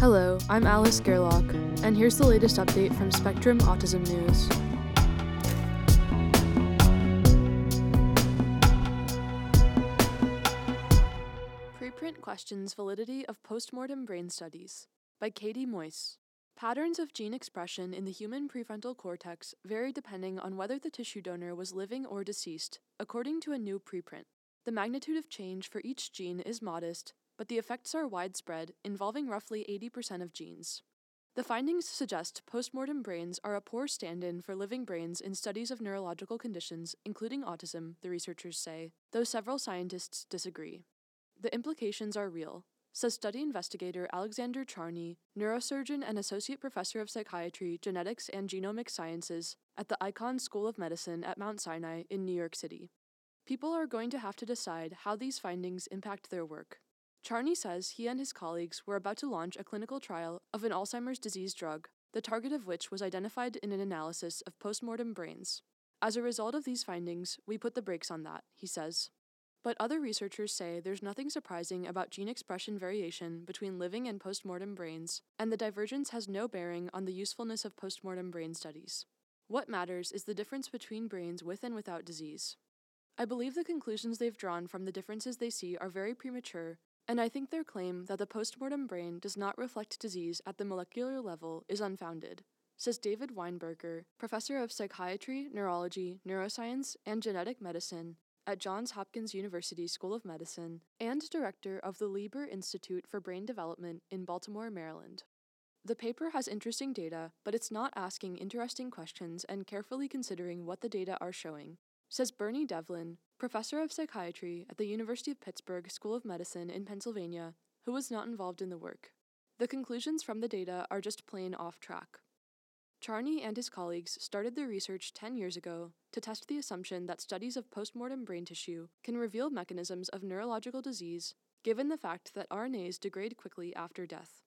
Hello, I'm Alice Gerlach, and here's the latest update from Spectrum Autism News. Preprint questions validity of postmortem brain studies by Katie Moisse. Patterns of gene expression in the human prefrontal cortex vary depending on whether the tissue donor was living or deceased, according to a new preprint. The magnitude of change for each gene is modest, but the effects are widespread, involving roughly 80% of genes. The findings suggest postmortem brains are a poor stand in for living brains in studies of neurological conditions, including autism, the researchers say, though several scientists disagree. The implications are real, says study investigator Alexander Charney, neurosurgeon and associate professor of psychiatry, genetics, and genomic sciences at the Icahn School of Medicine at Mount Sinai in New York City. People are going to have to decide how these findings impact their work. Charney says he and his colleagues were about to launch a clinical trial of an Alzheimer's disease drug, the target of which was identified in an analysis of postmortem brains. As a result of these findings, we put the brakes on that, he says. But other researchers say there's nothing surprising about gene expression variation between living and postmortem brains, and the divergence has no bearing on the usefulness of postmortem brain studies. What matters is the difference between brains with and without disease. I believe the conclusions they've drawn from the differences they see are very premature and I think their claim that the postmortem brain does not reflect disease at the molecular level is unfounded, says David Weinberger, professor of psychiatry, neurology, neuroscience, and genetic medicine at Johns Hopkins University School of Medicine and director of the Lieber Institute for Brain Development in Baltimore, Maryland. The paper has interesting data, but it's not asking interesting questions and carefully considering what the data are showing, says Bernie Devlin, professor of psychiatry at the University of Pittsburgh School of Medicine in Pennsylvania, who was not involved in the work. The conclusions from the data are just plain off track. Charney and his colleagues started their research 10 years ago to test the assumption that studies of postmortem brain tissue can reveal mechanisms of neurological disease, given the fact that RNAs degrade quickly after death.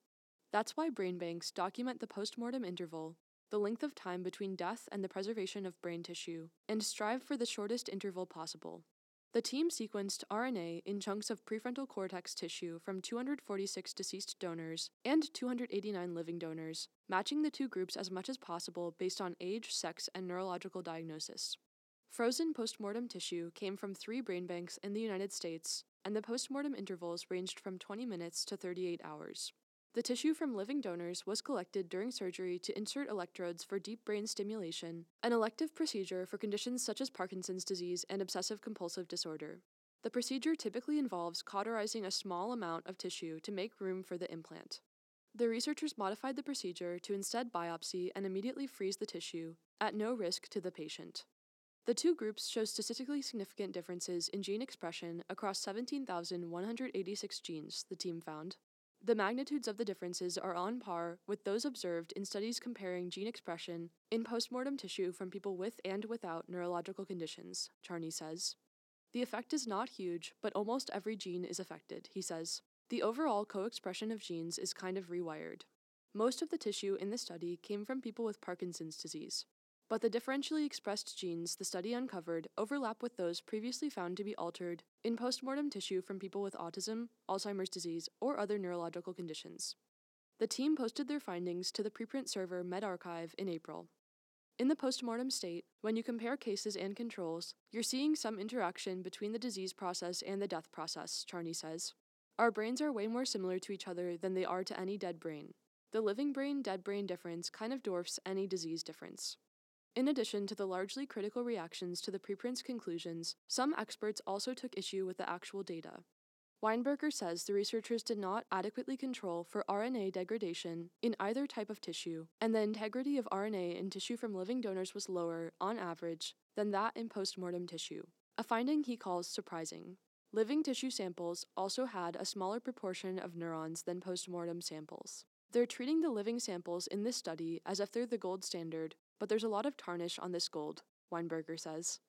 That's why brain banks document the postmortem interval the length of time between death and the preservation of brain tissue, and strive for the shortest interval possible. The team sequenced RNA in chunks of prefrontal cortex tissue from 246 deceased donors and 289 living donors, matching the two groups as much as possible based on age, sex, and neurological diagnosis. Frozen postmortem tissue came from three brain banks in the United States, and the postmortem intervals ranged from 20 minutes to 38 hours. The tissue from living donors was collected during surgery to insert electrodes for deep brain stimulation, an elective procedure for conditions such as Parkinson's disease and obsessive compulsive disorder. The procedure typically involves cauterizing a small amount of tissue to make room for the implant. The researchers modified the procedure to instead biopsy and immediately freeze the tissue, at no risk to the patient. The two groups show statistically significant differences in gene expression across 17,186 genes, the team found. The magnitudes of the differences are on par with those observed in studies comparing gene expression in postmortem tissue from people with and without neurological conditions, Charney says. The effect is not huge, but almost every gene is affected, he says. The overall co expression of genes is kind of rewired. Most of the tissue in the study came from people with Parkinson's disease, but the differentially expressed genes the study uncovered overlap with those previously found to be altered in postmortem tissue from people with autism, Alzheimer's disease, or other neurological conditions. The team posted their findings to the preprint server medRxiv in April. In the postmortem state, when you compare cases and controls, you're seeing some interaction between the disease process and the death process, Charney says. Our brains are way more similar to each other than they are to any dead brain. The living brain dead brain difference kind of dwarfs any disease difference. In addition to the largely critical reactions to the preprint's conclusions, some experts also took issue with the actual data. Weinberger says the researchers did not adequately control for RNA degradation in either type of tissue, and the integrity of RNA in tissue from living donors was lower, on average, than that in postmortem tissue, a finding he calls surprising. Living tissue samples also had a smaller proportion of neurons than postmortem samples. They're treating the living samples in this study as if they're the gold standard but there's a lot of tarnish on this gold, Weinberger says.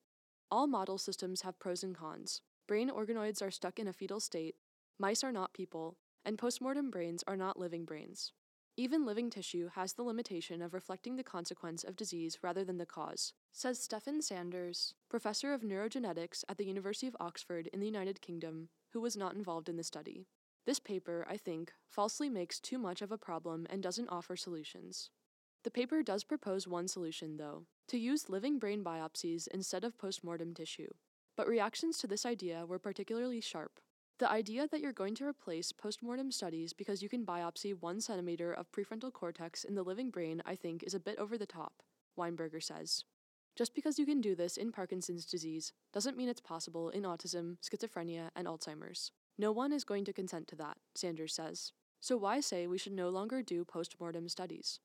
All model systems have pros and cons. Brain organoids are stuck in a fetal state, mice are not people, and postmortem brains are not living brains. Even living tissue has the limitation of reflecting the consequence of disease rather than the cause, says Stephan Sanders, professor of neurogenetics at the University of Oxford in the United Kingdom, who was not involved in the study. This paper, I think, falsely makes too much of a problem and doesn't offer solutions. The paper does propose one solution, though to use living brain biopsies instead of postmortem tissue. But reactions to this idea were particularly sharp. The idea that you're going to replace postmortem studies because you can biopsy one centimeter of prefrontal cortex in the living brain, I think, is a bit over the top, Weinberger says. Just because you can do this in Parkinson's disease doesn't mean it's possible in autism, schizophrenia, and Alzheimer's. No one is going to consent to that, Sanders says. So why say we should no longer do postmortem studies?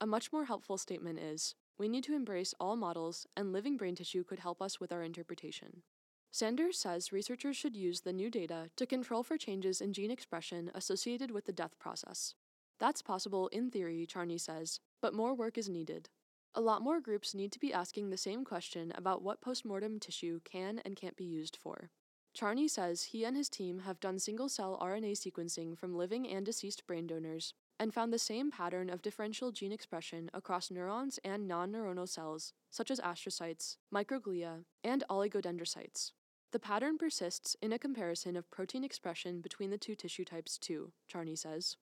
A much more helpful statement is we need to embrace all models, and living brain tissue could help us with our interpretation. Sanders says researchers should use the new data to control for changes in gene expression associated with the death process. That's possible in theory, Charney says, but more work is needed. A lot more groups need to be asking the same question about what postmortem tissue can and can't be used for. Charney says he and his team have done single cell RNA sequencing from living and deceased brain donors and found the same pattern of differential gene expression across neurons and non neuronal cells, such as astrocytes, microglia, and oligodendrocytes. The pattern persists in a comparison of protein expression between the two tissue types, too, Charney says.